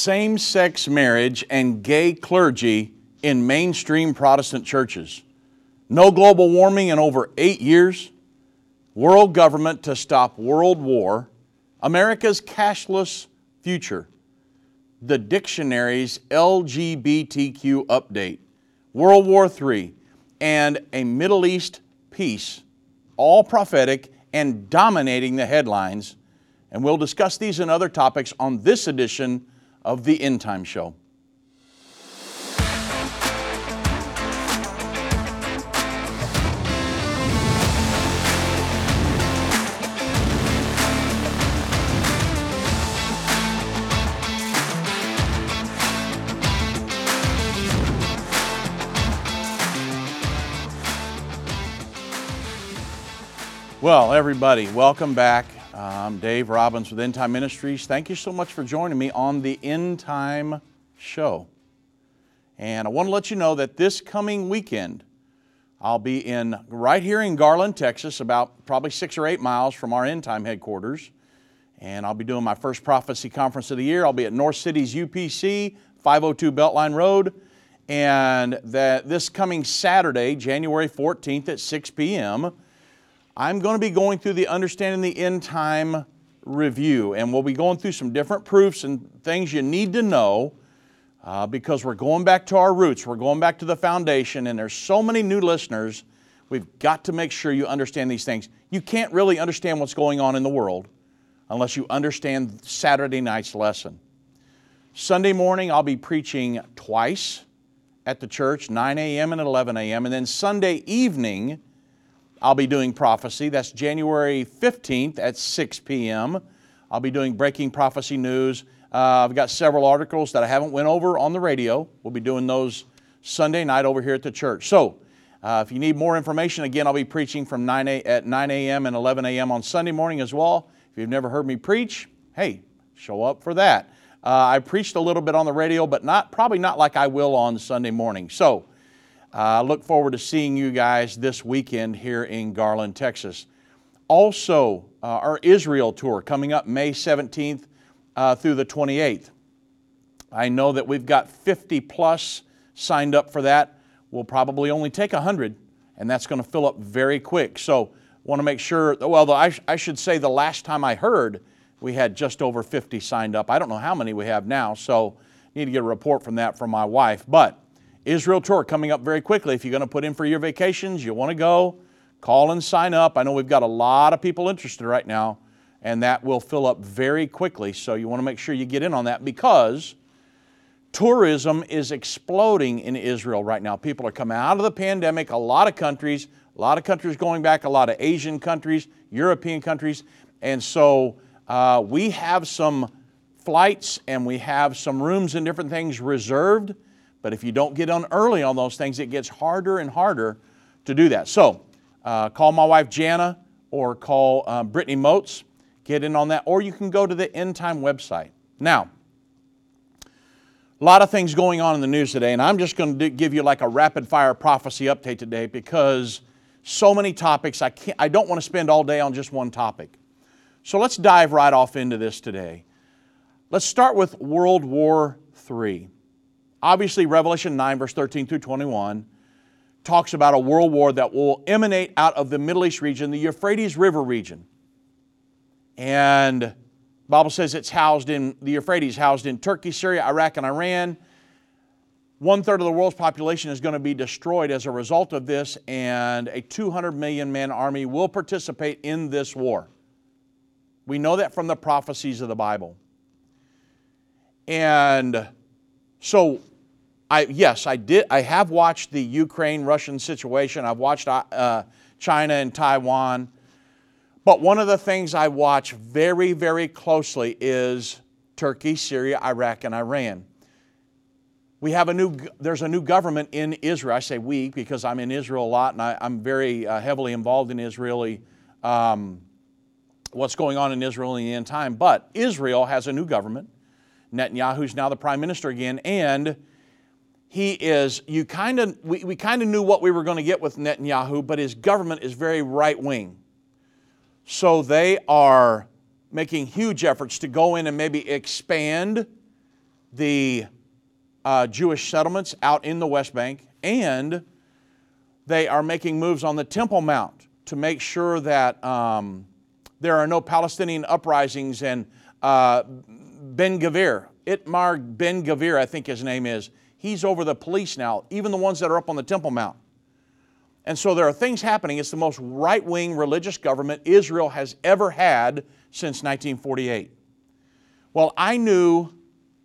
same sex marriage and gay clergy in mainstream Protestant churches. No global warming in over eight years. World government to stop world war. America's cashless future. The dictionary's LGBTQ update. World War III. And a Middle East peace. All prophetic and dominating the headlines. And we'll discuss these and other topics on this edition of the End Time Show. Well, everybody, welcome back. I'm Dave Robbins with End Time Ministries. Thank you so much for joining me on the End Time Show. And I want to let you know that this coming weekend, I'll be in right here in Garland, Texas, about probably six or eight miles from our End Time headquarters. And I'll be doing my first prophecy conference of the year. I'll be at North City's UPC, 502 Beltline Road. And that this coming Saturday, January 14th at 6 p.m., I'm going to be going through the Understanding the End Time review, and we'll be going through some different proofs and things you need to know uh, because we're going back to our roots. We're going back to the foundation, and there's so many new listeners. We've got to make sure you understand these things. You can't really understand what's going on in the world unless you understand Saturday night's lesson. Sunday morning, I'll be preaching twice at the church, 9 a.m. and 11 a.m., and then Sunday evening, I'll be doing prophecy. That's January 15th at 6 p.m. I'll be doing breaking prophecy news. Uh, I've got several articles that I haven't went over on the radio. We'll be doing those Sunday night over here at the church. So, uh, if you need more information, again, I'll be preaching from 9 a, at 9 a.m. and 11 a.m. on Sunday morning as well. If you've never heard me preach, hey, show up for that. Uh, I preached a little bit on the radio, but not probably not like I will on Sunday morning. So, I uh, look forward to seeing you guys this weekend here in Garland, Texas. Also, uh, our Israel tour coming up May 17th uh, through the 28th. I know that we've got 50 plus signed up for that. We'll probably only take 100, and that's going to fill up very quick. So, want to make sure, well, I, sh- I should say the last time I heard, we had just over 50 signed up. I don't know how many we have now, so need to get a report from that from my wife. But Israel tour coming up very quickly. If you're going to put in for your vacations, you want to go, call and sign up. I know we've got a lot of people interested right now, and that will fill up very quickly. So you want to make sure you get in on that because tourism is exploding in Israel right now. People are coming out of the pandemic, a lot of countries, a lot of countries going back, a lot of Asian countries, European countries. And so uh, we have some flights and we have some rooms and different things reserved but if you don't get on early on those things, it gets harder and harder to do that. So uh, call my wife Jana or call uh, Brittany Moats, get in on that, or you can go to the End Time website. Now, a lot of things going on in the news today, and I'm just going to give you like a rapid fire prophecy update today because so many topics, I, can't, I don't want to spend all day on just one topic. So let's dive right off into this today. Let's start with World War III. Obviously, Revelation 9, verse 13 through 21, talks about a world war that will emanate out of the Middle East region, the Euphrates River region. And Bible says it's housed in the Euphrates, housed in Turkey, Syria, Iraq, and Iran. One third of the world's population is going to be destroyed as a result of this, and a 200 million man army will participate in this war. We know that from the prophecies of the Bible. And so I, yes, I did. I have watched the Ukraine-Russian situation. I've watched uh, China and Taiwan. But one of the things I watch very, very closely is Turkey, Syria, Iraq, and Iran. We have a new, there's a new government in Israel. I say we because I'm in Israel a lot and I, am very uh, heavily involved in Israeli, um, what's going on in Israel in the end time. But Israel has a new government. Netanyahu's now the prime minister again, and he is, you kind of, we, we kind of knew what we were going to get with Netanyahu, but his government is very right wing. So they are making huge efforts to go in and maybe expand the uh, Jewish settlements out in the West Bank, and they are making moves on the Temple Mount to make sure that um, there are no Palestinian uprisings. And uh, Ben Gavir, Itamar Ben Gavir, I think his name is, he's over the police now, even the ones that are up on the Temple Mount. And so there are things happening. It's the most right wing religious government Israel has ever had since 1948. Well, I knew,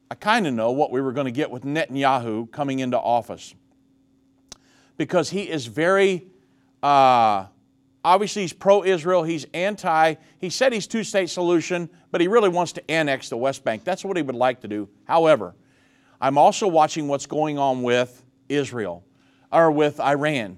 I kind of know what we were going to get with Netanyahu coming into office because he is very, uh, obviously, he's pro Israel, he's anti, he said he's two state solution, but he really wants to annex the West Bank. That's what he would like to do. However, I'm also watching what's going on with Israel or with Iran.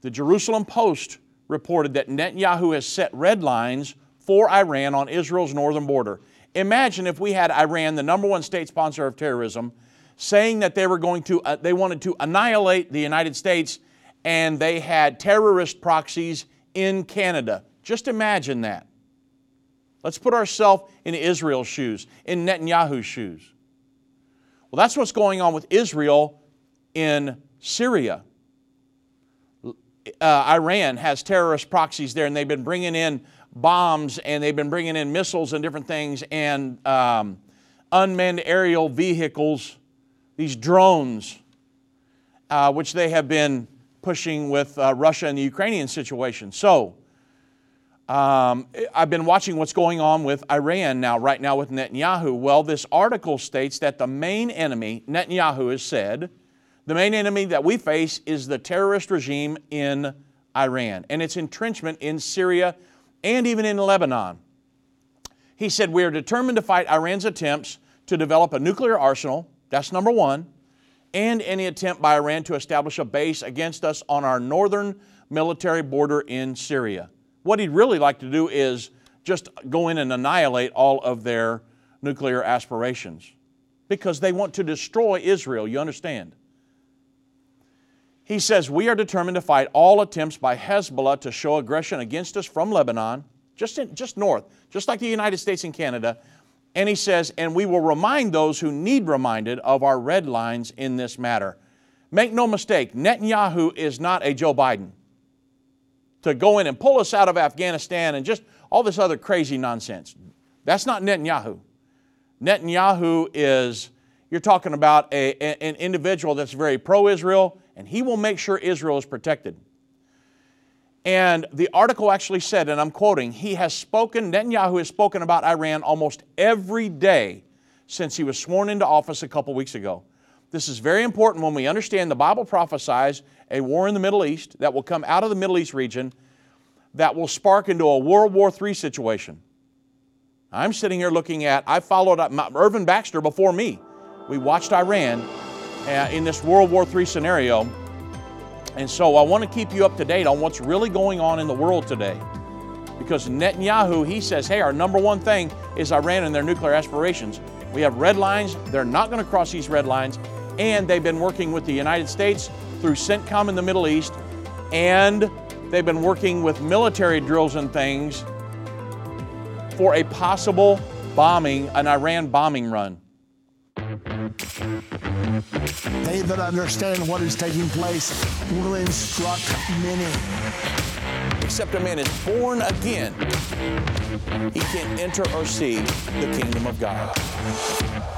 The Jerusalem Post reported that Netanyahu has set red lines for Iran on Israel's northern border. Imagine if we had Iran, the number one state sponsor of terrorism, saying that they were going to, uh, they wanted to annihilate the United States and they had terrorist proxies in Canada. Just imagine that. Let's put ourselves in Israel's shoes, in Netanyahu's shoes. Well, that's what's going on with Israel in Syria. Uh, Iran has terrorist proxies there, and they've been bringing in bombs and they've been bringing in missiles and different things and um, unmanned aerial vehicles, these drones, uh, which they have been pushing with uh, Russia and the Ukrainian situation. So, um, I've been watching what's going on with Iran now, right now with Netanyahu. Well, this article states that the main enemy, Netanyahu has said, the main enemy that we face is the terrorist regime in Iran and its entrenchment in Syria and even in Lebanon. He said, We are determined to fight Iran's attempts to develop a nuclear arsenal, that's number one, and any attempt by Iran to establish a base against us on our northern military border in Syria. What he'd really like to do is just go in and annihilate all of their nuclear aspirations because they want to destroy Israel, you understand? He says, We are determined to fight all attempts by Hezbollah to show aggression against us from Lebanon, just, in, just north, just like the United States and Canada. And he says, And we will remind those who need reminded of our red lines in this matter. Make no mistake, Netanyahu is not a Joe Biden to go in and pull us out of Afghanistan and just all this other crazy nonsense. That's not Netanyahu. Netanyahu is, you're talking about a, an individual that's very pro Israel and he will make sure Israel is protected. And the article actually said, and I'm quoting, he has spoken, Netanyahu has spoken about Iran almost every day since he was sworn into office a couple weeks ago. This is very important when we understand the Bible prophesies a war in the Middle East that will come out of the Middle East region that will spark into a World War III situation. I'm sitting here looking at, I followed up Irvin Baxter before me. We watched Iran uh, in this World War III scenario. And so I want to keep you up to date on what's really going on in the world today. Because Netanyahu, he says, hey, our number one thing is Iran and their nuclear aspirations. We have red lines. They're not going to cross these red lines. And they've been working with the United States through CENTCOM in the Middle East. And they've been working with military drills and things for a possible bombing, an Iran bombing run. They that understand what is taking place will instruct many. Except a man is born again, he can enter or see the kingdom of God.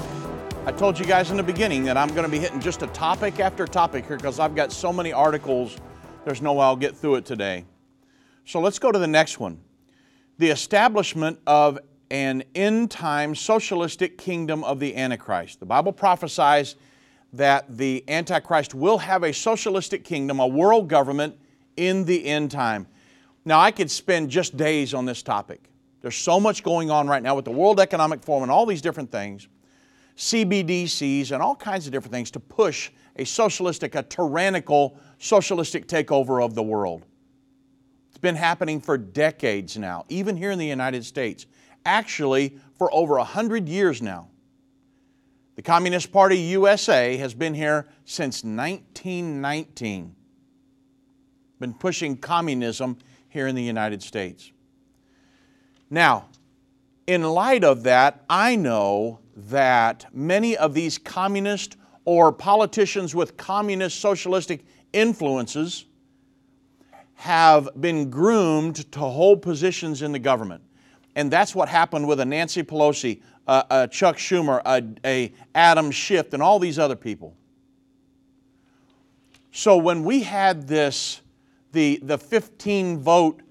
I told you guys in the beginning that I'm going to be hitting just a topic after topic here because I've got so many articles, there's no way I'll get through it today. So let's go to the next one. The establishment of an end time socialistic kingdom of the Antichrist. The Bible prophesies that the Antichrist will have a socialistic kingdom, a world government in the end time. Now, I could spend just days on this topic. There's so much going on right now with the World Economic Forum and all these different things, CBDCs and all kinds of different things to push a socialistic, a tyrannical socialistic takeover of the world. It's been happening for decades now, even here in the United States. Actually, for over 100 years now. The Communist Party USA has been here since 1919. Been pushing communism here in the United States. Now, in light of that, I know that many of these communist or politicians with communist socialistic influences have been groomed to hold positions in the government. And that's what happened with a Nancy Pelosi, a, a Chuck Schumer, a, a Adam Schiff, and all these other people. So when we had this, the, the 15 vote,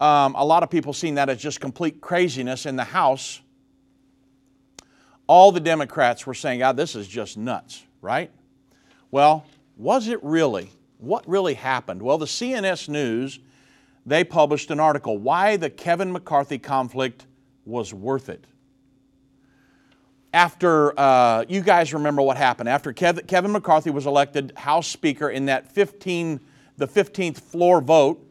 um, a lot of people seen that as just complete craziness in the House. All the Democrats were saying, "Ah, this is just nuts," right? Well, was it really? What really happened? Well, the CNS News they published an article, Why the Kevin McCarthy Conflict Was Worth It. After, uh, you guys remember what happened. After Kev, Kevin McCarthy was elected House Speaker in that 15, the 15th floor vote,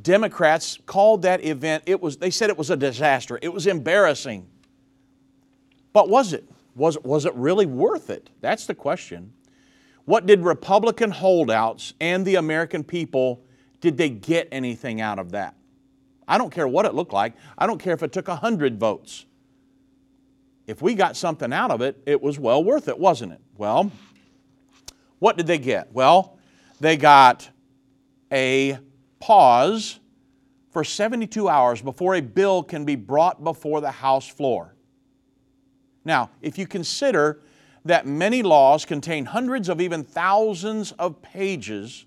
Democrats called that event, it was, they said it was a disaster. It was embarrassing. But was it? Was, was it really worth it? That's the question. What did Republican holdouts and the American people, did they get anything out of that? I don't care what it looked like. I don't care if it took 100 votes. If we got something out of it, it was well worth it, wasn't it? Well, what did they get? Well, they got a pause for 72 hours before a bill can be brought before the House floor. Now, if you consider that many laws contain hundreds of even thousands of pages,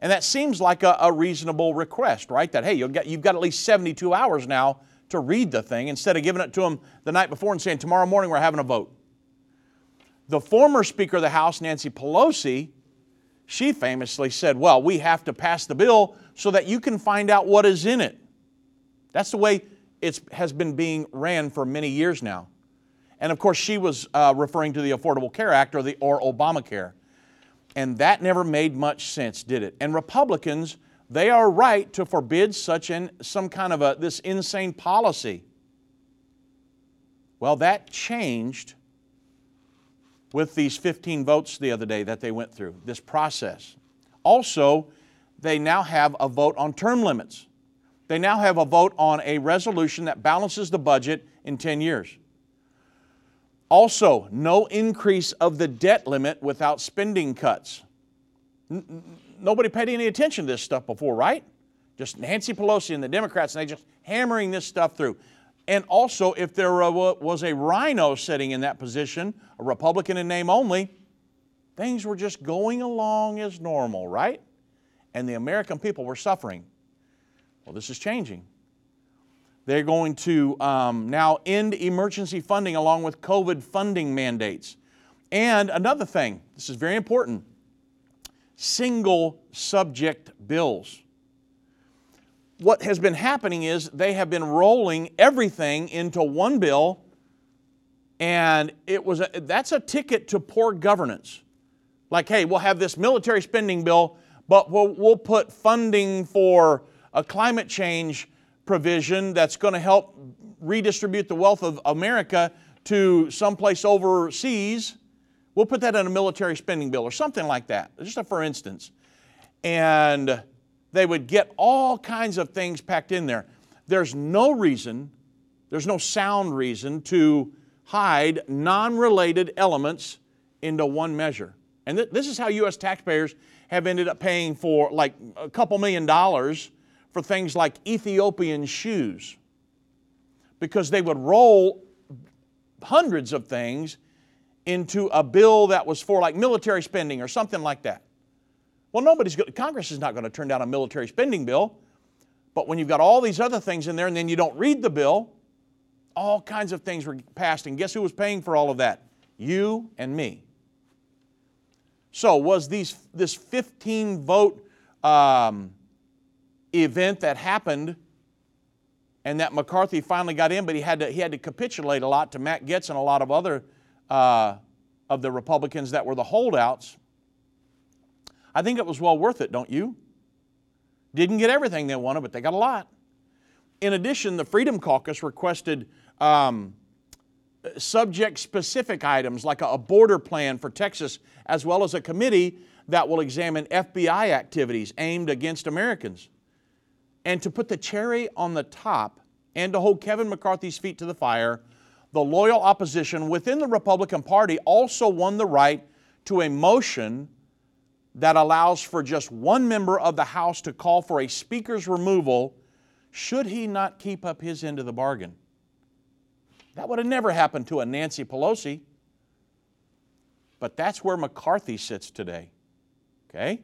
and that seems like a, a reasonable request, right? That, hey, got, you've got at least 72 hours now to read the thing instead of giving it to them the night before and saying, tomorrow morning we're having a vote. The former Speaker of the House, Nancy Pelosi, she famously said, Well, we have to pass the bill so that you can find out what is in it. That's the way it has been being ran for many years now. And of course, she was uh, referring to the Affordable Care Act or, the, or Obamacare. And that never made much sense, did it? And Republicans, they are right to forbid such an, some kind of a, this insane policy. Well, that changed with these 15 votes the other day that they went through, this process. Also, they now have a vote on term limits. They now have a vote on a resolution that balances the budget in 10 years. Also, no increase of the debt limit without spending cuts. N- nobody paid any attention to this stuff before, right? Just Nancy Pelosi and the Democrats, and they just hammering this stuff through. And also, if there was a RINO sitting in that position, a Republican in name only, things were just going along as normal, right? And the American people were suffering. Well, this is changing. They're going to um, now end emergency funding along with COVID funding mandates. And another thing, this is very important single subject bills. What has been happening is they have been rolling everything into one bill, and it was a, that's a ticket to poor governance. Like, hey, we'll have this military spending bill, but we'll, we'll put funding for a climate change provision that's going to help redistribute the wealth of America to someplace overseas. We'll put that in a military spending bill or something like that, just a for instance. And they would get all kinds of things packed in there. There's no reason, there's no sound reason to hide non related elements into one measure. And th- this is how U.S. taxpayers have ended up paying for like a couple million dollars for things like Ethiopian shoes because they would roll hundreds of things into a bill that was for like military spending or something like that. Well, nobody's go- Congress is not going to turn down a military spending bill, but when you've got all these other things in there and then you don't read the bill, all kinds of things were passed, and guess who was paying for all of that? You and me. So, was these this 15 vote um, event that happened and that McCarthy finally got in, but he had to, he had to capitulate a lot to Matt Gaetz and a lot of other uh, of the Republicans that were the holdouts. I think it was well worth it, don't you? Didn't get everything they wanted, but they got a lot. In addition, the Freedom Caucus requested um, subject specific items like a, a border plan for Texas, as well as a committee that will examine FBI activities aimed against Americans. And to put the cherry on the top and to hold Kevin McCarthy's feet to the fire, the loyal opposition within the Republican Party also won the right to a motion that allows for just one member of the House to call for a Speaker's removal should he not keep up his end of the bargain. That would have never happened to a Nancy Pelosi. But that's where McCarthy sits today. Okay?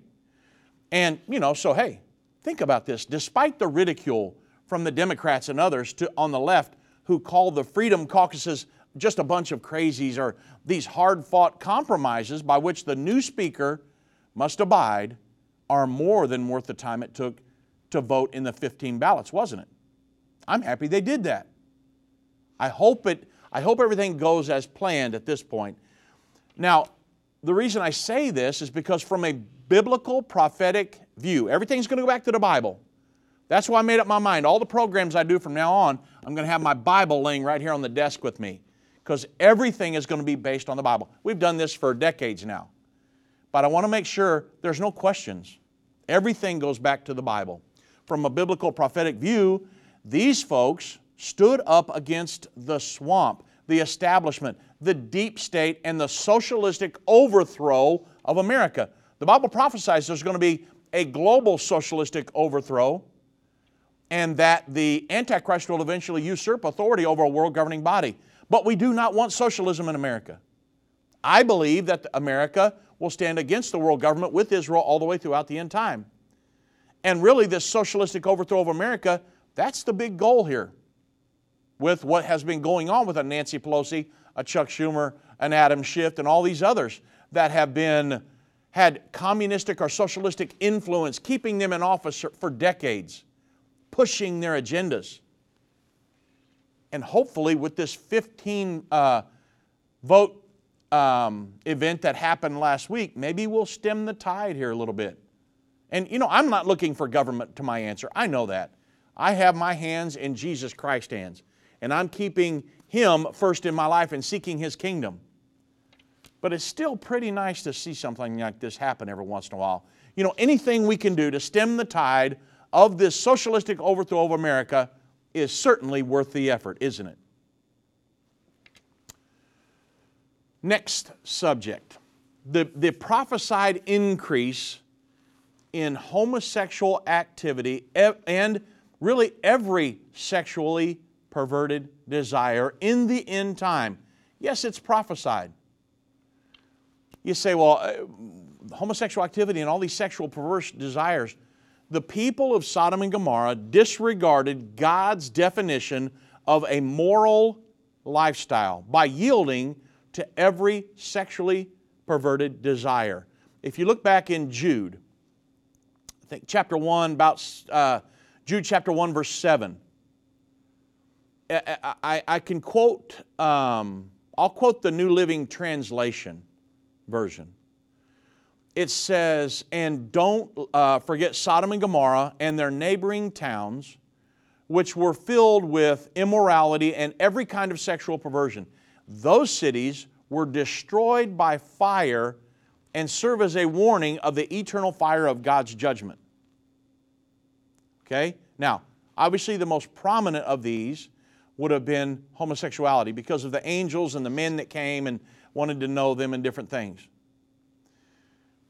And, you know, so hey, Think about this. Despite the ridicule from the Democrats and others to, on the left who call the Freedom Caucuses just a bunch of crazies or these hard fought compromises by which the new speaker must abide are more than worth the time it took to vote in the 15 ballots, wasn't it? I'm happy they did that. I hope it I hope everything goes as planned at this point. Now, the reason I say this is because from a biblical prophetic view. Everything's going to go back to the Bible. That's why I made up my mind. All the programs I do from now on, I'm going to have my Bible laying right here on the desk with me because everything is going to be based on the Bible. We've done this for decades now. But I want to make sure there's no questions. Everything goes back to the Bible. From a biblical prophetic view, these folks stood up against the swamp, the establishment, the deep state, and the socialistic overthrow of America. The Bible prophesies there's going to be a global socialistic overthrow and that the Antichrist will eventually usurp authority over a world governing body. But we do not want socialism in America. I believe that America will stand against the world government with Israel all the way throughout the end time. And really, this socialistic overthrow of America, that's the big goal here with what has been going on with a Nancy Pelosi, a Chuck Schumer, an Adam Schiff, and all these others that have been had communistic or socialistic influence, keeping them in office for decades, pushing their agendas. And hopefully, with this 15 uh, vote um, event that happened last week, maybe we'll stem the tide here a little bit. And you know, I'm not looking for government to my answer. I know that. I have my hands in Jesus Christ's hands, and I'm keeping Him first in my life and seeking His kingdom. But it's still pretty nice to see something like this happen every once in a while. You know, anything we can do to stem the tide of this socialistic overthrow of America is certainly worth the effort, isn't it? Next subject the, the prophesied increase in homosexual activity and really every sexually perverted desire in the end time. Yes, it's prophesied. You say, well, uh, homosexual activity and all these sexual perverse desires. The people of Sodom and Gomorrah disregarded God's definition of a moral lifestyle by yielding to every sexually perverted desire. If you look back in Jude, I think chapter 1, about uh, Jude chapter 1, verse 7. I, I, I can quote, um, I'll quote the New Living Translation version. It says, And don't uh, forget Sodom and Gomorrah and their neighboring towns, which were filled with immorality and every kind of sexual perversion. Those cities were destroyed by fire and serve as a warning of the eternal fire of God's judgment. Okay? Now, obviously, the most prominent of these would have been homosexuality because of the angels and the men that came and wanted to know them in different things.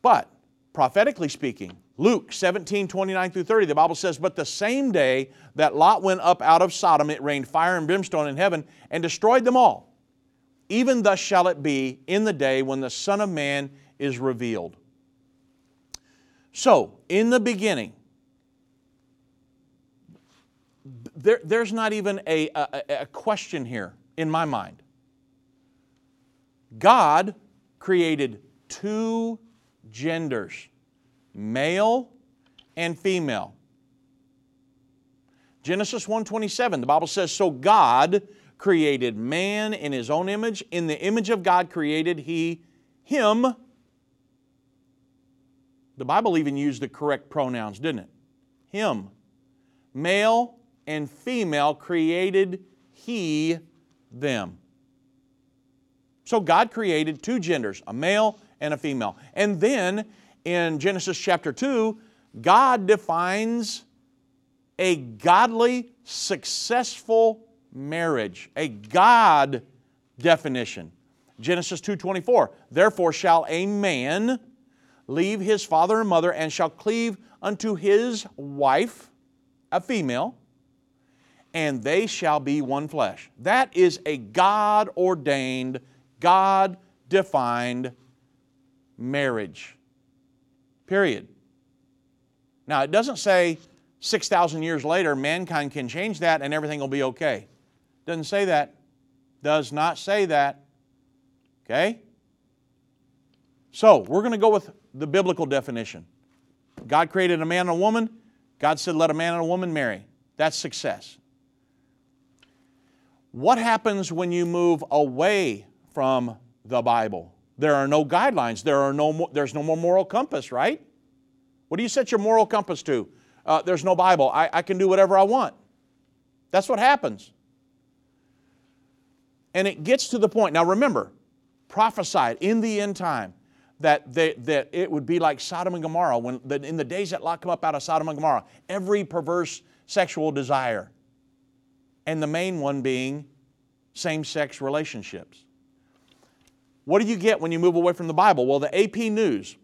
But, prophetically speaking, Luke 17, 29 through 30, the Bible says, But the same day that Lot went up out of Sodom, it rained fire and brimstone in heaven and destroyed them all. Even thus shall it be in the day when the Son of Man is revealed. So, in the beginning, there, there's not even a, a, a question here in my mind. God created two genders, male and female. Genesis 1:27, the Bible says, "So God created man in his own image, in the image of God created he him." The Bible even used the correct pronouns, didn't it? Him. Male and female created he them. So God created two genders, a male and a female. And then in Genesis chapter 2, God defines a godly, successful marriage, a God definition. Genesis 2:24. Therefore shall a man leave his father and mother and shall cleave unto his wife, a female, and they shall be one flesh. That is a God ordained, God defined marriage. Period. Now, it doesn't say 6,000 years later mankind can change that and everything will be okay. Doesn't say that. Does not say that. Okay? So, we're going to go with the biblical definition. God created a man and a woman. God said, let a man and a woman marry. That's success. What happens when you move away from the Bible? There are no guidelines. There are no, there's no more moral compass, right? What do you set your moral compass to? Uh, there's no Bible. I, I can do whatever I want. That's what happens. And it gets to the point. Now remember, prophesied in the end time that, they, that it would be like Sodom and Gomorrah when in the days that Lot come up out of Sodom and Gomorrah, every perverse sexual desire, and the main one being same sex relationships. What do you get when you move away from the Bible? Well, the AP News,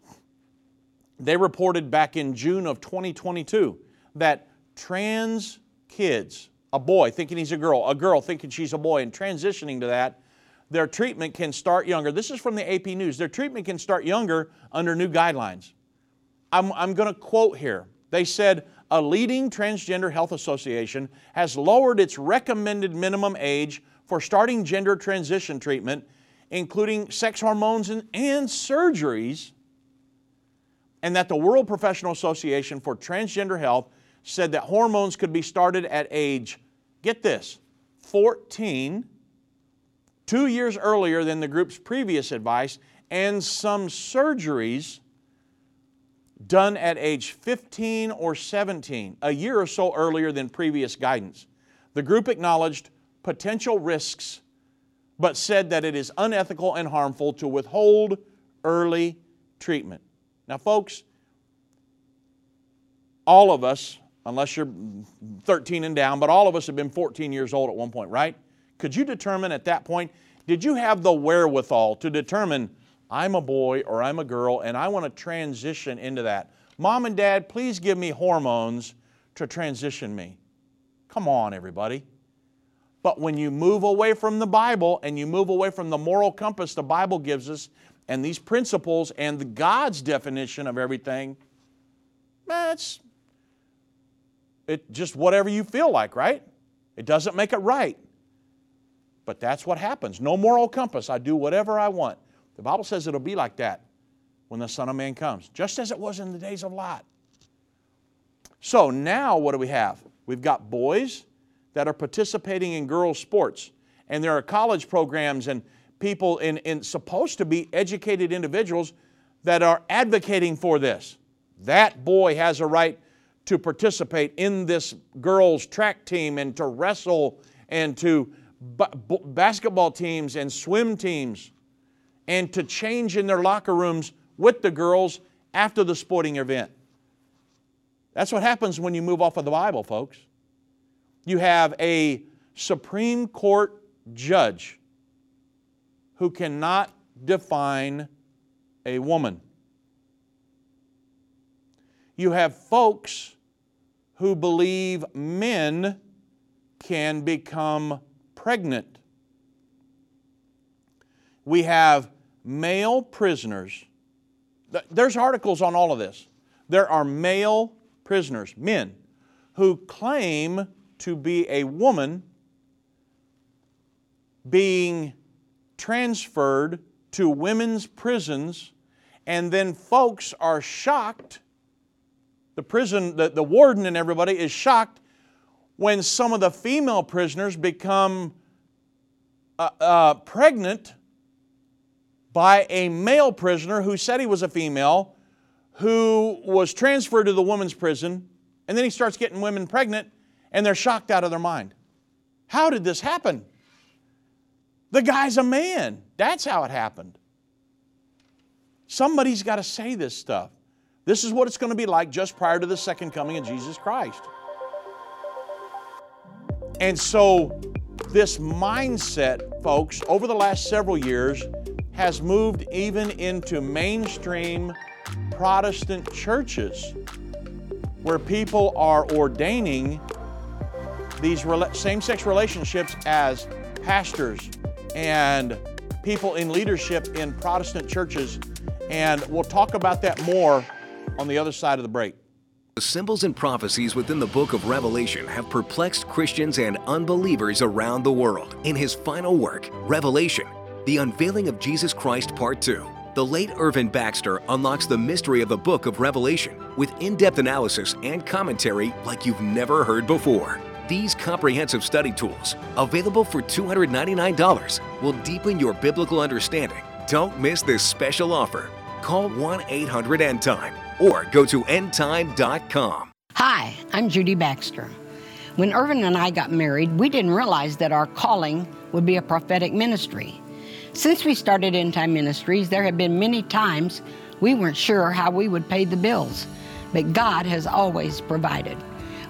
they reported back in June of 2022 that trans kids, a boy thinking he's a girl, a girl thinking she's a boy, and transitioning to that, their treatment can start younger. This is from the AP News. Their treatment can start younger under new guidelines. I'm, I'm going to quote here. They said, a leading transgender health association has lowered its recommended minimum age for starting gender transition treatment including sex hormones and, and surgeries, and that the World Professional Association for Transgender Health said that hormones could be started at age, get this, 14, two years earlier than the group's previous advice, and some surgeries done at age 15 or 17, a year or so earlier than previous guidance. The group acknowledged potential risks but said that it is unethical and harmful to withhold early treatment. Now, folks, all of us, unless you're 13 and down, but all of us have been 14 years old at one point, right? Could you determine at that point, did you have the wherewithal to determine, I'm a boy or I'm a girl and I want to transition into that? Mom and dad, please give me hormones to transition me. Come on, everybody. But when you move away from the Bible and you move away from the moral compass the Bible gives us and these principles and the God's definition of everything, that's it just whatever you feel like, right? It doesn't make it right. But that's what happens. No moral compass. I do whatever I want. The Bible says it'll be like that when the Son of Man comes, just as it was in the days of Lot. So now what do we have? We've got boys that are participating in girls' sports, and there are college programs and people in, in supposed to be educated individuals that are advocating for this. That boy has a right to participate in this girls' track team and to wrestle and to b- basketball teams and swim teams and to change in their locker rooms with the girls after the sporting event. That's what happens when you move off of the Bible, folks. You have a Supreme Court judge who cannot define a woman. You have folks who believe men can become pregnant. We have male prisoners. There's articles on all of this. There are male prisoners, men, who claim to be a woman being transferred to women's prisons, and then folks are shocked. The prison, the, the warden and everybody is shocked when some of the female prisoners become uh, uh, pregnant by a male prisoner who said he was a female, who was transferred to the women's prison, and then he starts getting women pregnant, and they're shocked out of their mind. How did this happen? The guy's a man. That's how it happened. Somebody's got to say this stuff. This is what it's going to be like just prior to the second coming of Jesus Christ. And so, this mindset, folks, over the last several years has moved even into mainstream Protestant churches where people are ordaining these same sex relationships as pastors and people in leadership in Protestant churches. And we'll talk about that more on the other side of the break. The symbols and prophecies within the book of Revelation have perplexed Christians and unbelievers around the world. In his final work, Revelation, The Unveiling of Jesus Christ Part 2, the late Irvin Baxter unlocks the mystery of the book of Revelation with in depth analysis and commentary like you've never heard before. These comprehensive study tools, available for $299, will deepen your biblical understanding. Don't miss this special offer. Call 1 800 End Time or go to endtime.com. Hi, I'm Judy Baxter. When Irvin and I got married, we didn't realize that our calling would be a prophetic ministry. Since we started End Time Ministries, there have been many times we weren't sure how we would pay the bills, but God has always provided.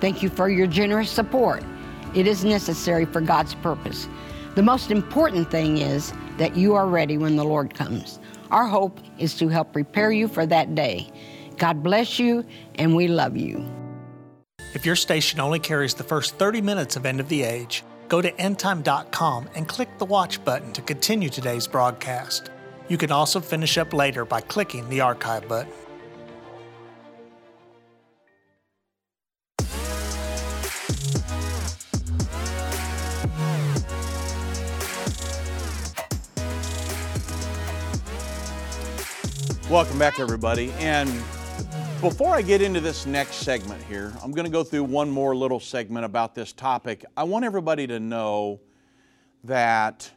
Thank you for your generous support. It is necessary for God's purpose. The most important thing is that you are ready when the Lord comes. Our hope is to help prepare you for that day. God bless you, and we love you. If your station only carries the first 30 minutes of End of the Age, go to endtime.com and click the watch button to continue today's broadcast. You can also finish up later by clicking the archive button. Welcome back, everybody. And before I get into this next segment here, I'm going to go through one more little segment about this topic. I want everybody to know that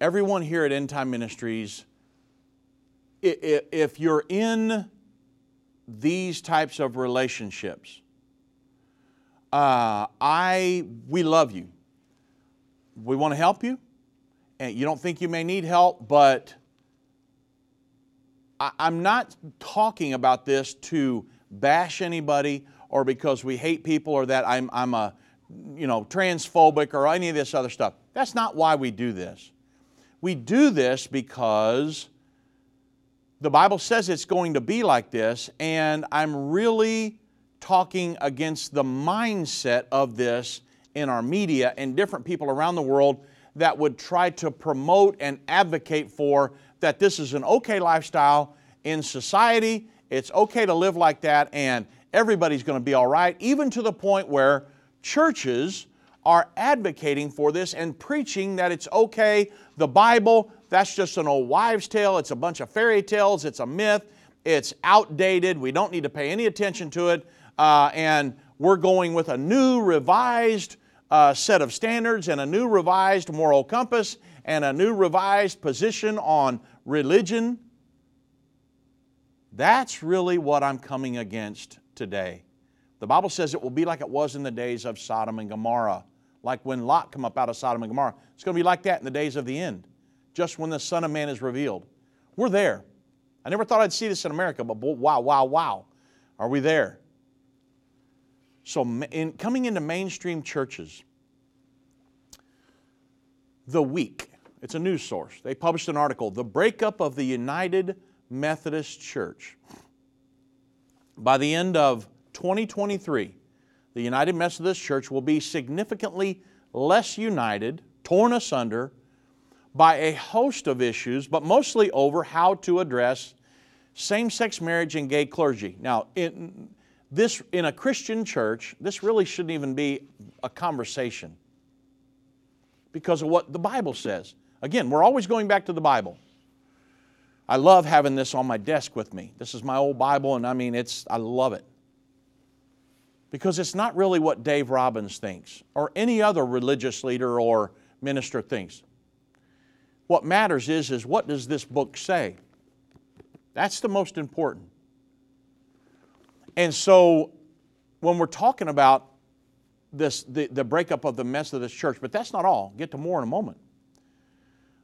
everyone here at End Time Ministries, if you're in these types of relationships, uh, I we love you. We want to help you, and you don't think you may need help, but I'm not talking about this to bash anybody or because we hate people or that I'm, I'm a, you know, transphobic or any of this other stuff. That's not why we do this. We do this because the Bible says it's going to be like this, and I'm really talking against the mindset of this in our media and different people around the world that would try to promote and advocate for that this is an okay lifestyle in society. It's okay to live like that, and everybody's going to be all right, even to the point where churches are advocating for this and preaching that it's okay. The Bible, that's just an old wives' tale. It's a bunch of fairy tales. It's a myth. It's outdated. We don't need to pay any attention to it. Uh, and we're going with a new, revised uh, set of standards and a new, revised moral compass and a new, revised position on religion. That's really what I'm coming against today. The Bible says it will be like it was in the days of Sodom and Gomorrah, like when Lot come up out of Sodom and Gomorrah. It's going to be like that in the days of the end, just when the Son of Man is revealed. We're there. I never thought I'd see this in America, but wow, wow, wow. Are we there? So, in, coming into mainstream churches, The Week, it's a news source, they published an article, The Breakup of the United Methodist Church. By the end of 2023, the United Methodist Church will be significantly less united, torn asunder by a host of issues, but mostly over how to address same sex marriage and gay clergy. Now, in, this, in a Christian church, this really shouldn't even be a conversation because of what the Bible says. Again, we're always going back to the Bible. I love having this on my desk with me. This is my old Bible, and I mean, it's, I love it. Because it's not really what Dave Robbins thinks or any other religious leader or minister thinks. What matters is, is what does this book say? That's the most important. And so when we're talking about this, the, the breakup of the Methodist church, but that's not all. Get to more in a moment.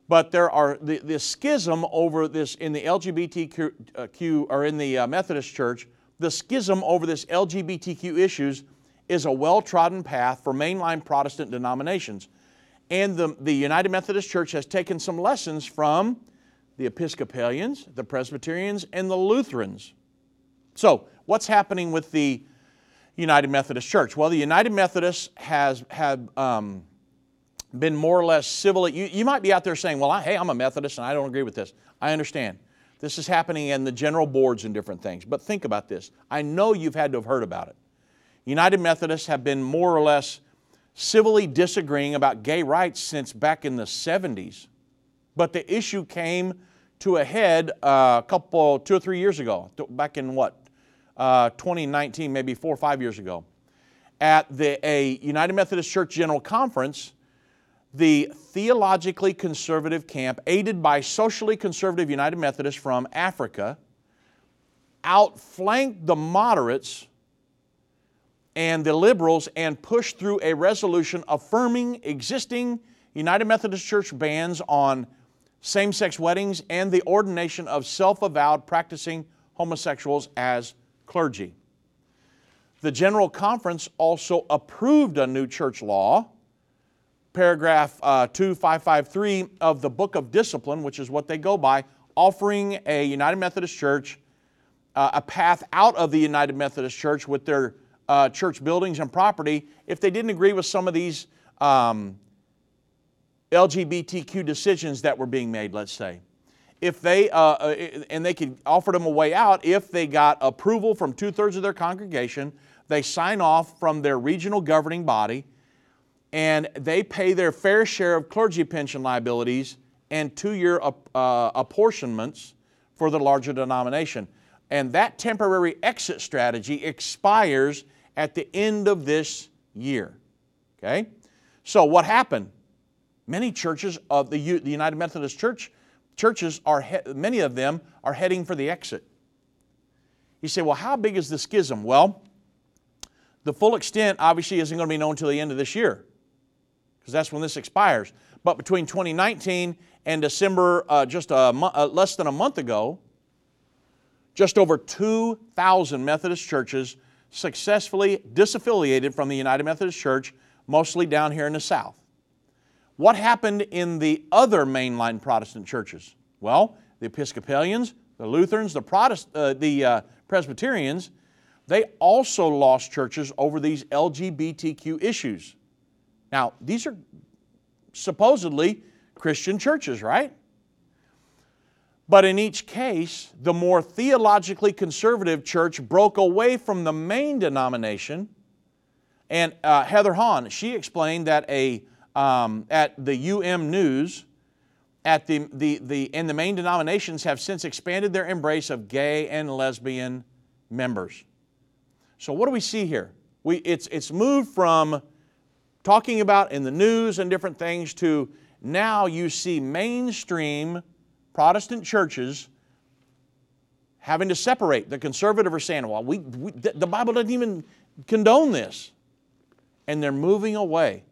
But there are the, the schism over this in the LGBTQ or in the uh, Methodist Church. The schism over this LGBTQ issues is a well-trodden path for mainline Protestant denominations, and the, the United Methodist Church has taken some lessons from the Episcopalians, the Presbyterians, and the Lutherans. So, what's happening with the United Methodist Church? Well, the United Methodists has had um, been more or less civil. You, you might be out there saying, well, I, hey, I'm a Methodist and I don't agree with this. I understand. This is happening in the general boards and different things. But think about this. I know you've had to have heard about it. United Methodists have been more or less civilly disagreeing about gay rights since back in the 70s. But the issue came to a head uh, a couple, two or three years ago, back in what, uh, 2019, maybe four or five years ago, at the, a United Methodist Church General Conference the theologically conservative camp, aided by socially conservative United Methodists from Africa, outflanked the moderates and the liberals and pushed through a resolution affirming existing United Methodist Church bans on same sex weddings and the ordination of self avowed practicing homosexuals as clergy. The General Conference also approved a new church law paragraph uh, 2553 of the Book of Discipline, which is what they go by, offering a United Methodist Church uh, a path out of the United Methodist Church with their uh, church buildings and property if they didn't agree with some of these um, LGBTQ decisions that were being made, let's say. If they, uh, uh, and they could offer them a way out if they got approval from two thirds of their congregation, they sign off from their regional governing body, and they pay their fair share of clergy pension liabilities and two year uh, apportionments for the larger denomination. And that temporary exit strategy expires at the end of this year. Okay? So, what happened? Many churches of the, United Methodist Church, churches are, many of them are heading for the exit. You say, well, how big is the schism? Well, the full extent obviously isn't going to be known until the end of this year because that's when this expires. But between 2019 and December, uh, just a mo- uh, less than a month ago, just over 2,000 Methodist churches successfully disaffiliated from the United Methodist Church, mostly down here in the South. What happened in the other mainline Protestant churches? Well, the Episcopalians, the Lutherans, the, Protest, uh, the uh, Presbyterians, they also lost churches over these LGBTQ issues. Now, these are supposedly Christian churches, right? But in each case, the more theologically conservative church broke away from the main denomination. And uh, Heather Hahn, she explained that a, um, at the UM News, at the, the, the, and the main denominations have since expanded their embrace of gay and lesbian members. So what do we see here? We, it's, it's moved from talking about in the news and different things to now you see mainstream Protestant churches having to separate. The conservative are saying, well, we, we, the Bible doesn't even condone this. And they're moving away.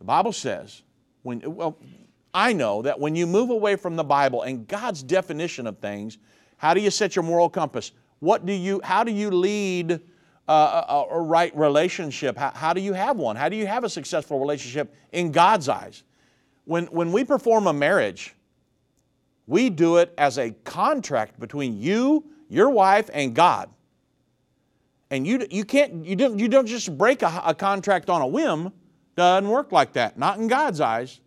The Bible says, when, well, I know that when you move away from the Bible and God's definition of things, how do you set your moral compass? What do you, how do you lead a, a, a right relationship? How, how do you have one? How do you have a successful relationship in God's eyes? When, when we perform a marriage, we do it as a contract between you, your wife, and God. And you, you can't, you don't, you don't just break a, a contract on a whim. Doesn't work like that, not in God's eyes.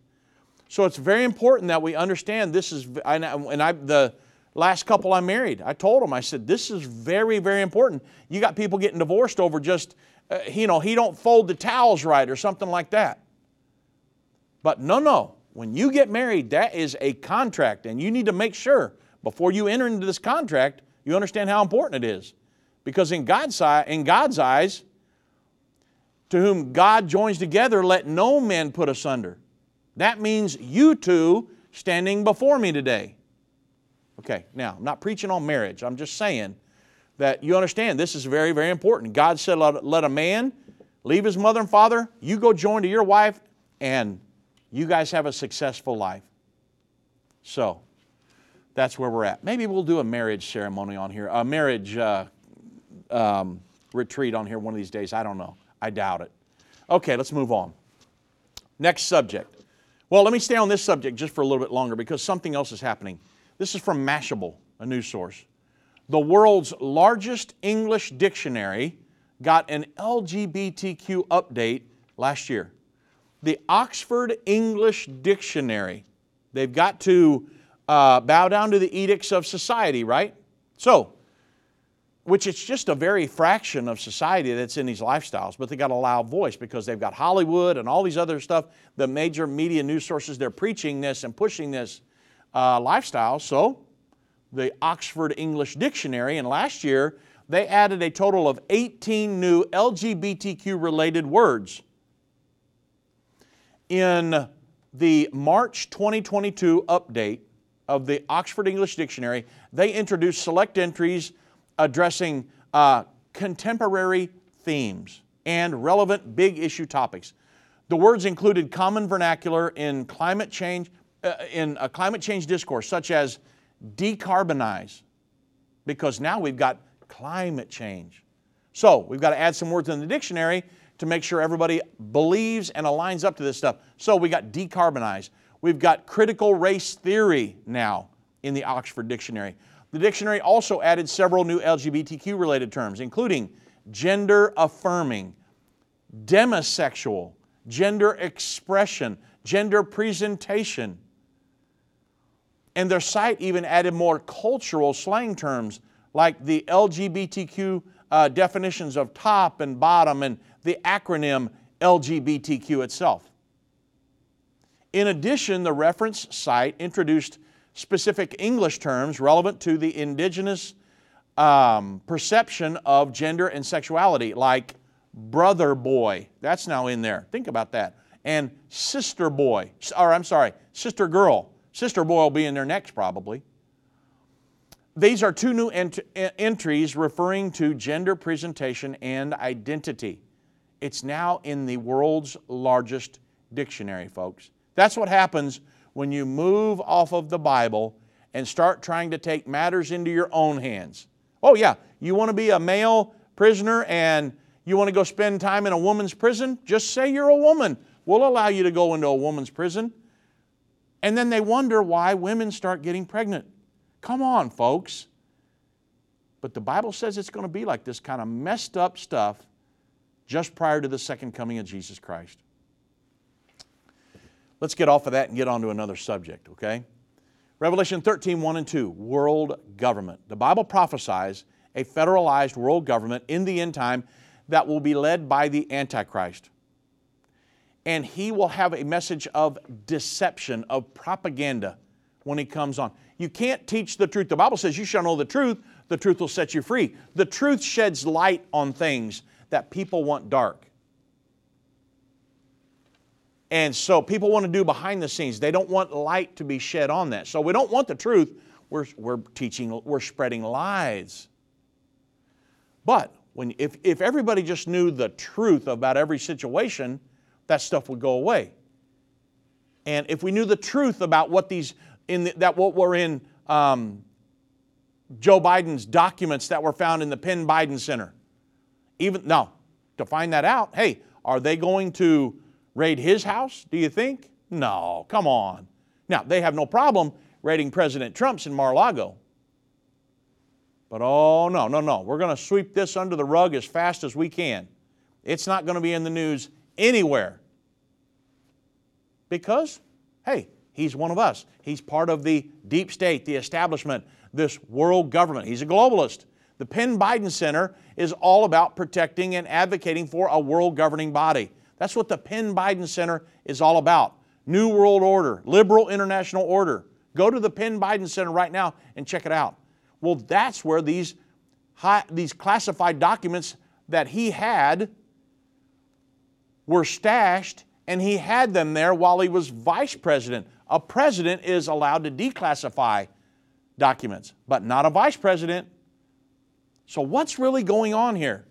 So it's very important that we understand this is, and I, the last couple I married, I told them, I said, this is very, very important. You got people getting divorced over just, uh, you know, he don't fold the towels right or something like that. But no, no, when you get married, that is a contract, and you need to make sure before you enter into this contract, you understand how important it is. Because in God's, in God's eyes, to whom God joins together, let no man put asunder. That means you two standing before me today. Okay, now, I'm not preaching on marriage. I'm just saying that you understand this is very, very important. God said, let a man leave his mother and father, you go join to your wife, and you guys have a successful life. So, that's where we're at. Maybe we'll do a marriage ceremony on here, a marriage uh, um, retreat on here one of these days. I don't know. I doubt it. Okay, let's move on. Next subject. Well, let me stay on this subject just for a little bit longer because something else is happening. This is from Mashable, a news source. The world's largest English dictionary got an LGBTQ update last year the Oxford English Dictionary. They've got to uh, bow down to the edicts of society, right? So, which it's just a very fraction of society that's in these lifestyles, but they got a loud voice because they've got Hollywood and all these other stuff, the major media news sources, they're preaching this and pushing this uh, lifestyle. So, the Oxford English Dictionary, and last year they added a total of 18 new LGBTQ related words in the March 2022 update of the Oxford English Dictionary, they introduced select entries addressing uh, contemporary themes and relevant big issue topics. The words included common vernacular in climate change, Uh, in a climate change discourse, such as decarbonize, because now we've got climate change. So we've got to add some words in the dictionary to make sure everybody believes and aligns up to this stuff. So we got decarbonize. We've got critical race theory now in the Oxford Dictionary. The dictionary also added several new LGBTQ related terms, including gender affirming, demisexual, gender expression, gender presentation. And their site even added more cultural slang terms like the LGBTQ uh, definitions of top and bottom and the acronym LGBTQ itself. In addition, the reference site introduced specific English terms relevant to the indigenous um, perception of gender and sexuality, like brother boy. That's now in there. Think about that. And sister boy, or I'm sorry, sister girl. Sister boy will be in there next, probably. These are two new ent- entries referring to gender presentation and identity. It's now in the world's largest dictionary, folks. That's what happens when you move off of the Bible and start trying to take matters into your own hands. Oh, yeah, you want to be a male prisoner and you want to go spend time in a woman's prison? Just say you're a woman. We'll allow you to go into a woman's prison. And then they wonder why women start getting pregnant. Come on, folks. But the Bible says it's going to be like this kind of messed up stuff just prior to the second coming of Jesus Christ. Let's get off of that and get on to another subject, okay? Revelation 13, 1 and 2, world government. The Bible prophesies a federalized world government in the end time that will be led by the Antichrist. And he will have a message of deception, of propaganda when he comes on. You can't teach the truth. The Bible says you shall know the truth, the truth will set you free. The truth sheds light on things that people want dark. And so people want to do behind the scenes. They don't want light to be shed on that. So we don't want the truth. We're, we're teaching, we're spreading lies. But when, if, if everybody just knew the truth about every situation, that stuff would go away. And if we knew the truth about what these, in the, that what were in um, Joe Biden's documents that were found in the Penn Biden Center, even now, to find that out, hey, are they going to raid his house, do you think? No, come on. Now, they have no problem raiding President Trump's in Mar a Lago. But oh, no, no, no. We're going to sweep this under the rug as fast as we can. It's not going to be in the news anywhere. Because, hey, he's one of us. He's part of the deep state, the establishment, this world government. He's a globalist. The Penn Biden Center is all about protecting and advocating for a world governing body. That's what the Penn Biden Center is all about. New World Order, liberal international order. Go to the Penn Biden Center right now and check it out. Well, that's where these, high, these classified documents that he had were stashed, and he had them there while he was vice president. A president is allowed to declassify documents, but not a vice president. So, what's really going on here?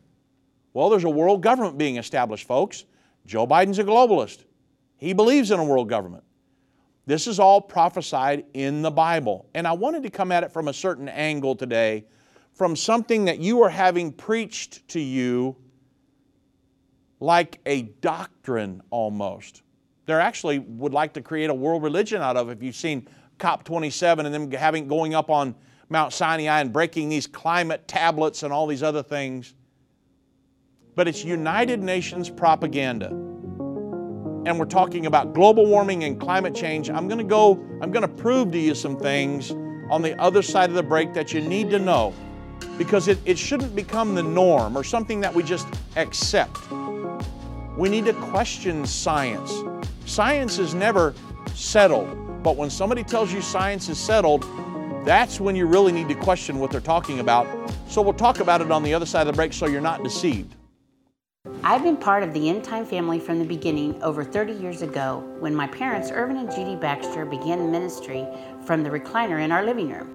Well, there's a world government being established, folks. Joe Biden's a globalist. He believes in a world government. This is all prophesied in the Bible. And I wanted to come at it from a certain angle today, from something that you are having preached to you like a doctrine almost. They actually would like to create a world religion out of. If you've seen COP27 and them having going up on Mount Sinai and breaking these climate tablets and all these other things. But it's United Nations propaganda. And we're talking about global warming and climate change. I'm going to go, I'm going to prove to you some things on the other side of the break that you need to know because it, it shouldn't become the norm or something that we just accept. We need to question science. Science is never settled, but when somebody tells you science is settled, that's when you really need to question what they're talking about. So we'll talk about it on the other side of the break so you're not deceived. I've been part of the End Time family from the beginning over 30 years ago when my parents, Irvin and Judy Baxter, began ministry from the recliner in our living room.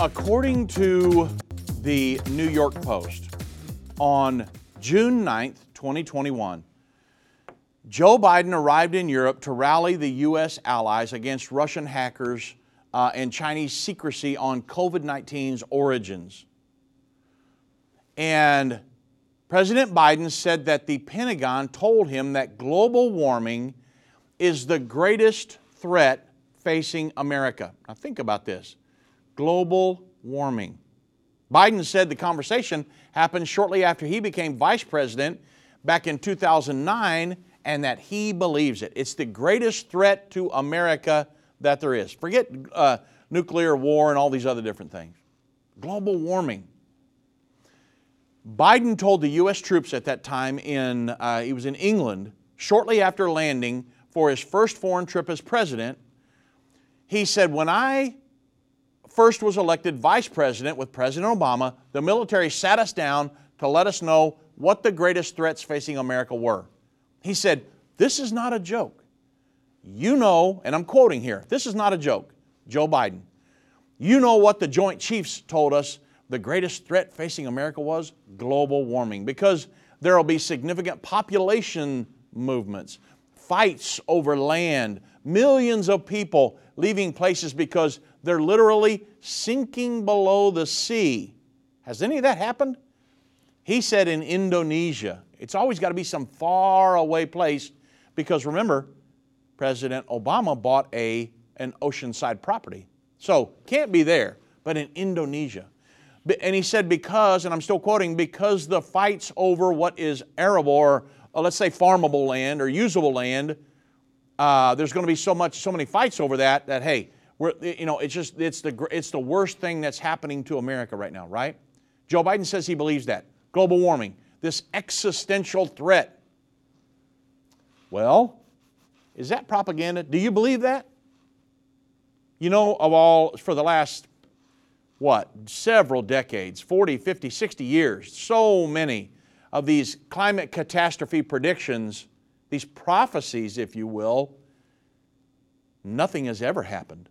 According to the New York Post, on June 9th, 2021, Joe Biden arrived in Europe to rally the U.S. allies against Russian hackers uh, and Chinese secrecy on COVID 19's origins. And President Biden said that the Pentagon told him that global warming is the greatest threat facing America. Now, think about this global warming. Biden said the conversation happened shortly after he became vice president back in 2009 and that he believes it. It's the greatest threat to America that there is. Forget uh, nuclear war and all these other different things. Global warming. Biden told the U.S. troops at that time in, uh, he was in England, shortly after landing for his first foreign trip as president. He said, When I first was elected vice president with President Obama, the military sat us down to let us know what the greatest threats facing America were. He said, This is not a joke. You know, and I'm quoting here, this is not a joke, Joe Biden. You know what the Joint Chiefs told us the greatest threat facing America was? Global warming. Because there will be significant population movements, fights over land, millions of people leaving places because they're literally sinking below the sea. Has any of that happened? He said in Indonesia. It's always got to be some far away place because remember, President Obama bought a, an oceanside property. So can't be there, but in Indonesia. And he said, because, and I'm still quoting, because the fights over what is arable or uh, let's say farmable land or usable land, uh, there's going to be so much, so many fights over that that hey, we're, you know, it's just it's the it's the worst thing that's happening to America right now, right? Joe Biden says he believes that global warming, this existential threat. Well, is that propaganda? Do you believe that? You know, of all for the last what several decades 40 50 60 years so many of these climate catastrophe predictions these prophecies if you will nothing has ever happened.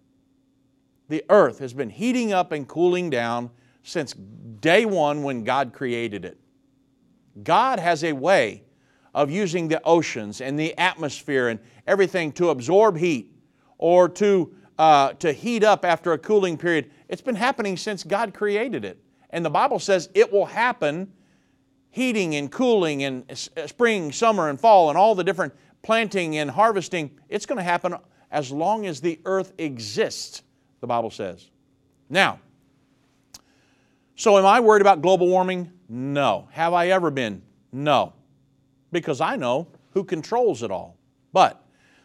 The earth has been heating up and cooling down since day one when god created it. God has a way of using the oceans and the atmosphere and everything to absorb heat or to, uh, to heat up after a cooling period. It's been happening since God created it. And the Bible says it will happen heating and cooling and uh, spring, summer, and fall, and all the different planting and harvesting. It's going to happen as long as the earth exists, the Bible says. Now, so am I worried about global warming? No. Have I ever been? No. Because I know who controls it all. But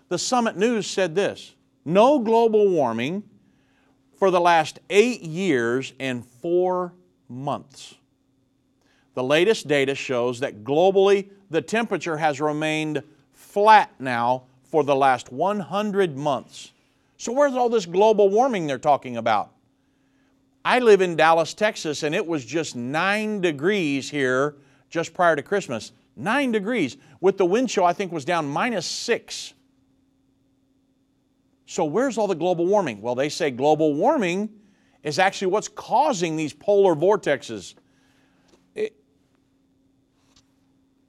the Summit News said this no global warming for the last eight years and four months. The latest data shows that globally the temperature has remained flat now for the last 100 months. So, where's all this global warming they're talking about? I live in Dallas, Texas, and it was just nine degrees here just prior to Christmas. Nine degrees. With the wind chill, I think was down minus six. So, where's all the global warming? Well, they say global warming is actually what's causing these polar vortexes. It,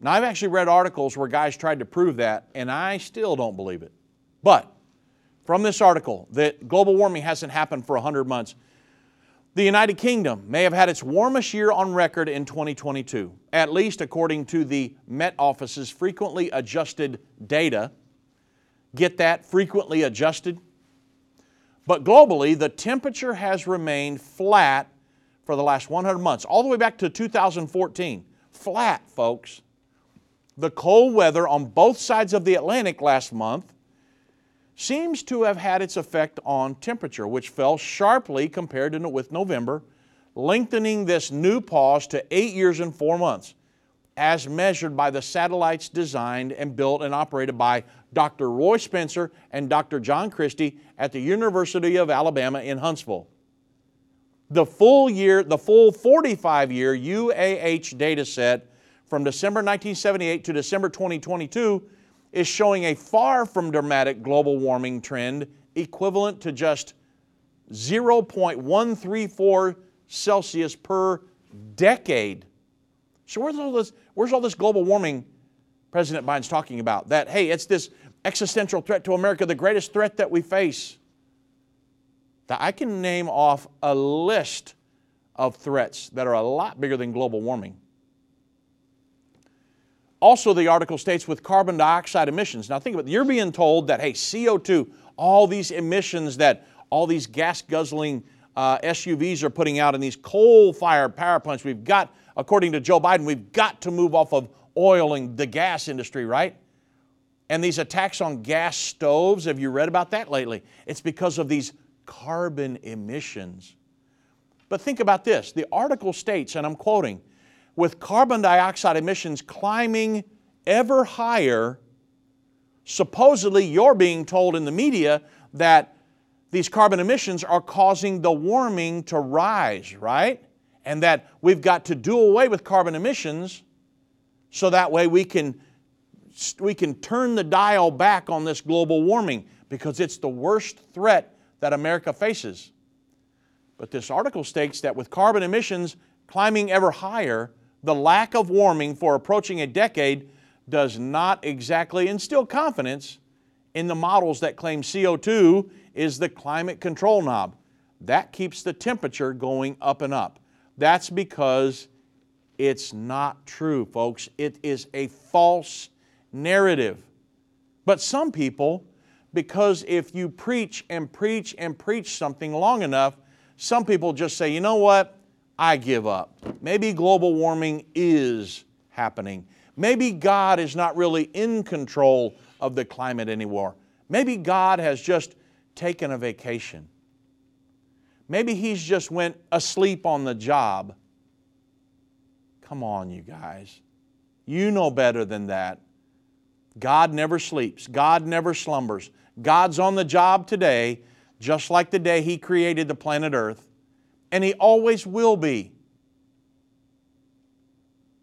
now, I've actually read articles where guys tried to prove that, and I still don't believe it. But from this article, that global warming hasn't happened for 100 months. The United Kingdom may have had its warmest year on record in 2022, at least according to the Met Office's frequently adjusted data get that frequently adjusted. But globally, the temperature has remained flat for the last 100 months, all the way back to 2014. Flat, folks. The cold weather on both sides of the Atlantic last month seems to have had its effect on temperature, which fell sharply compared to with November, lengthening this new pause to eight years and four months as measured by the satellites designed and built and operated by Dr. Roy Spencer and Dr. John Christy at the University of Alabama in Huntsville. The full year, the full 45 year UAH data set from December 1978 to December 2022 is showing a far from dramatic global warming trend equivalent to just 0.134 Celsius per decade. So where's all this, where's all this global warming President Biden's talking about? That, hey, it's this existential threat to America, the greatest threat that we face. That I can name off a list of threats that are a lot bigger than global warming. Also, the article states with carbon dioxide emissions. Now, think about it. You're being told that, hey, CO2, all these emissions that all these gas guzzling uh, SUVs are putting out and these coal fired power plants. We've got, according to Joe Biden, we've got to move off of oil and the gas industry, right? And these attacks on gas stoves, have you read about that lately? It's because of these carbon emissions. But think about this the article states, and I'm quoting, with carbon dioxide emissions climbing ever higher, supposedly you're being told in the media that these carbon emissions are causing the warming to rise, right? And that we've got to do away with carbon emissions so that way we can, we can turn the dial back on this global warming because it's the worst threat that America faces. But this article states that with carbon emissions climbing ever higher, the lack of warming for approaching a decade does not exactly instill confidence in the models that claim CO2 is the climate control knob. That keeps the temperature going up and up. That's because it's not true, folks. It is a false narrative. But some people, because if you preach and preach and preach something long enough, some people just say, you know what? I give up. Maybe global warming is happening. Maybe God is not really in control of the climate anymore. Maybe God has just taken a vacation. Maybe He's just went asleep on the job. Come on, you guys. You know better than that. God never sleeps, God never slumbers. God's on the job today, just like the day He created the planet Earth, and He always will be.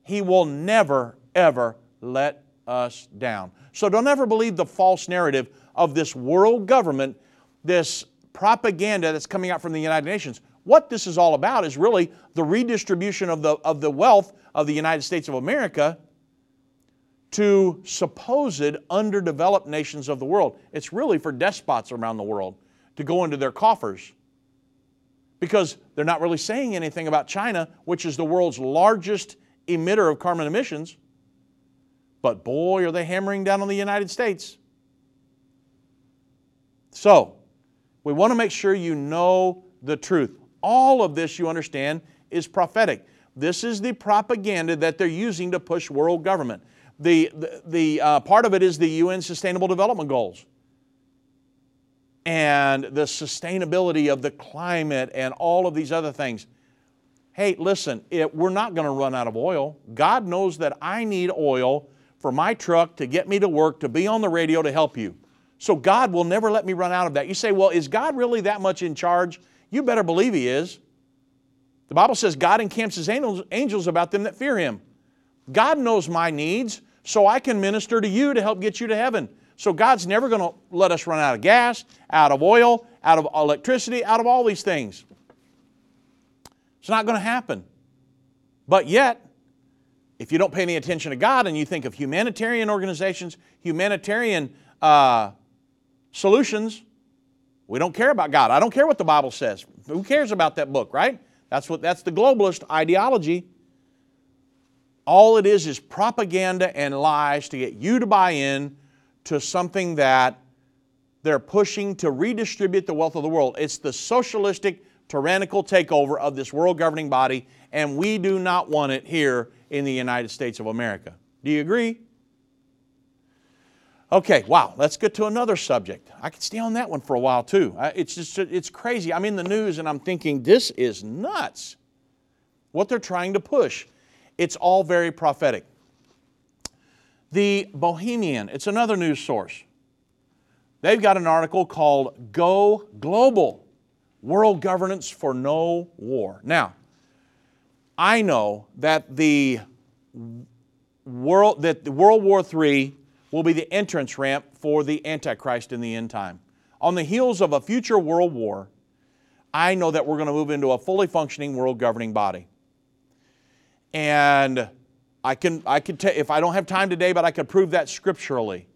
He will never, ever let us down. So don't ever believe the false narrative of this world government, this propaganda that's coming out from the United Nations. What this is all about is really the redistribution of the, of the wealth of the United States of America to supposed underdeveloped nations of the world. It's really for despots around the world to go into their coffers because they're not really saying anything about China, which is the world's largest emitter of carbon emissions. But boy, are they hammering down on the United States. So, we want to make sure you know the truth. All of this, you understand, is prophetic. This is the propaganda that they're using to push world government. The, the, the uh, part of it is the UN Sustainable Development Goals and the sustainability of the climate and all of these other things. Hey, listen, it, we're not going to run out of oil. God knows that I need oil for my truck to get me to work, to be on the radio, to help you. So God will never let me run out of that. You say, well, is God really that much in charge? You better believe He is. The Bible says God encamps His angels, angels about them that fear Him. God knows my needs, so I can minister to you to help get you to heaven. So God's never going to let us run out of gas, out of oil, out of electricity, out of all these things. It's not going to happen. But yet, if you don't pay any attention to God and you think of humanitarian organizations, humanitarian uh, solutions, we don't care about God. I don't care what the Bible says. Who cares about that book, right? That's what that's the globalist ideology. All it is is propaganda and lies to get you to buy in to something that they're pushing to redistribute the wealth of the world. It's the socialistic tyrannical takeover of this world governing body, and we do not want it here in the United States of America. Do you agree? Okay, wow, let's get to another subject. I could stay on that one for a while too. It's just, it's crazy. I'm in the news and I'm thinking, this is nuts. What they're trying to push. It's all very prophetic. The Bohemian, it's another news source. They've got an article called Go Global. World Governance for No War. Now, I know that the world that World War III will be the entrance ramp for the Antichrist in the end time. On the heels of a future world war, I know that we're going to move into a fully functioning world governing body. And I can, I could, t- if I don't have time today, but I could prove that scripturally.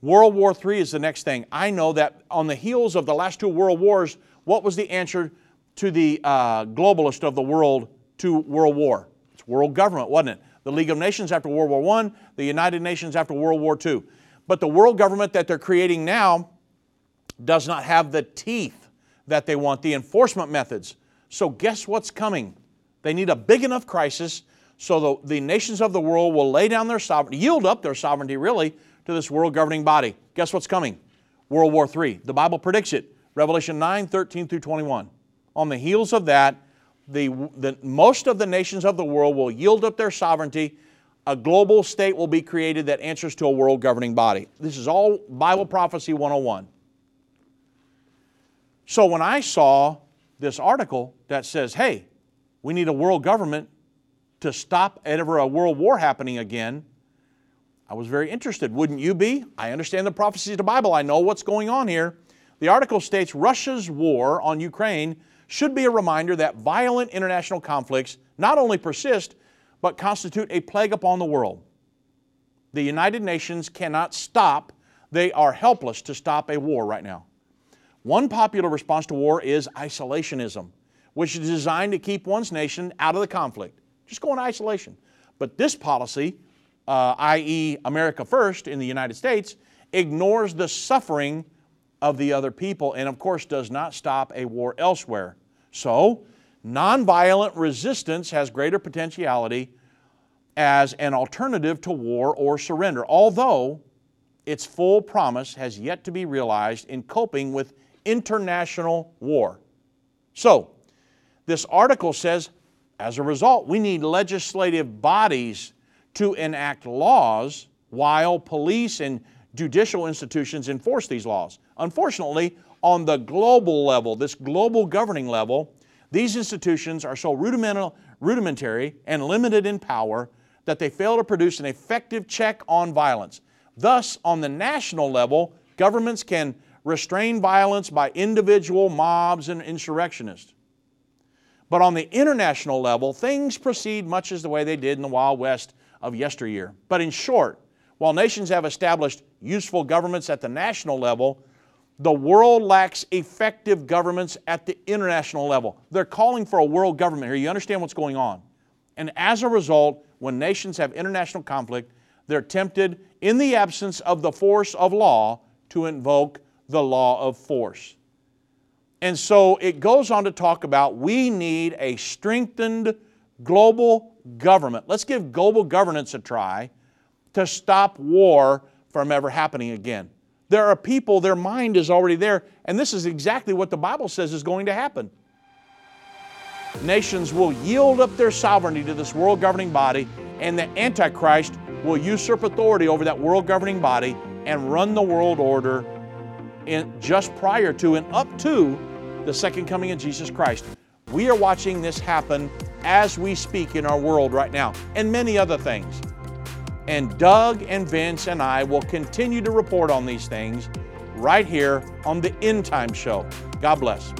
World War III is the next thing. I know that on the heels of the last two world wars, what was the answer to the uh, globalist of the world to world war? It's world government, wasn't it? The League of Nations after World War I, the United Nations after World War II. But the world government that they're creating now does not have the teeth, that they want, the enforcement methods. So, guess what's coming? They need a big enough crisis so the, the nations of the world will lay down their sovereignty, yield up their sovereignty really to this world governing body. Guess what's coming? World War III. The Bible predicts it. Revelation 9 13 through 21. On the heels of that, the, the, most of the nations of the world will yield up their sovereignty. A global state will be created that answers to a world governing body. This is all Bible prophecy 101. So when I saw this article that says, hey, we need a world government to stop ever a world war happening again, I was very interested. Wouldn't you be? I understand the prophecies of the Bible. I know what's going on here. The article states Russia's war on Ukraine should be a reminder that violent international conflicts not only persist, but constitute a plague upon the world. The United Nations cannot stop, they are helpless to stop a war right now. One popular response to war is isolationism, which is designed to keep one's nation out of the conflict. Just go in isolation. But this policy, uh, i.e., America First in the United States, ignores the suffering of the other people and, of course, does not stop a war elsewhere. So, nonviolent resistance has greater potentiality as an alternative to war or surrender, although its full promise has yet to be realized in coping with international war. So, this article says, as a result, we need legislative bodies to enact laws while police and judicial institutions enforce these laws. Unfortunately, on the global level, this global governing level, these institutions are so rudimentary and limited in power that they fail to produce an effective check on violence. Thus, on the national level, governments can restrain violence by individual mobs and insurrectionists. But on the international level, things proceed much as the way they did in the Wild West of yesteryear. But in short, while nations have established useful governments at the national level, the world lacks effective governments at the international level. They're calling for a world government here. You understand what's going on. And as a result, when nations have international conflict, they're tempted, in the absence of the force of law, to invoke the law of force. And so it goes on to talk about we need a strengthened global government. Let's give global governance a try to stop war from ever happening again. There are people, their mind is already there, and this is exactly what the Bible says is going to happen. Nations will yield up their sovereignty to this world governing body, and the Antichrist will usurp authority over that world governing body and run the world order in just prior to and up to the second coming of Jesus Christ. We are watching this happen as we speak in our world right now, and many other things. And Doug and Vince and I will continue to report on these things right here on the End Time Show. God bless.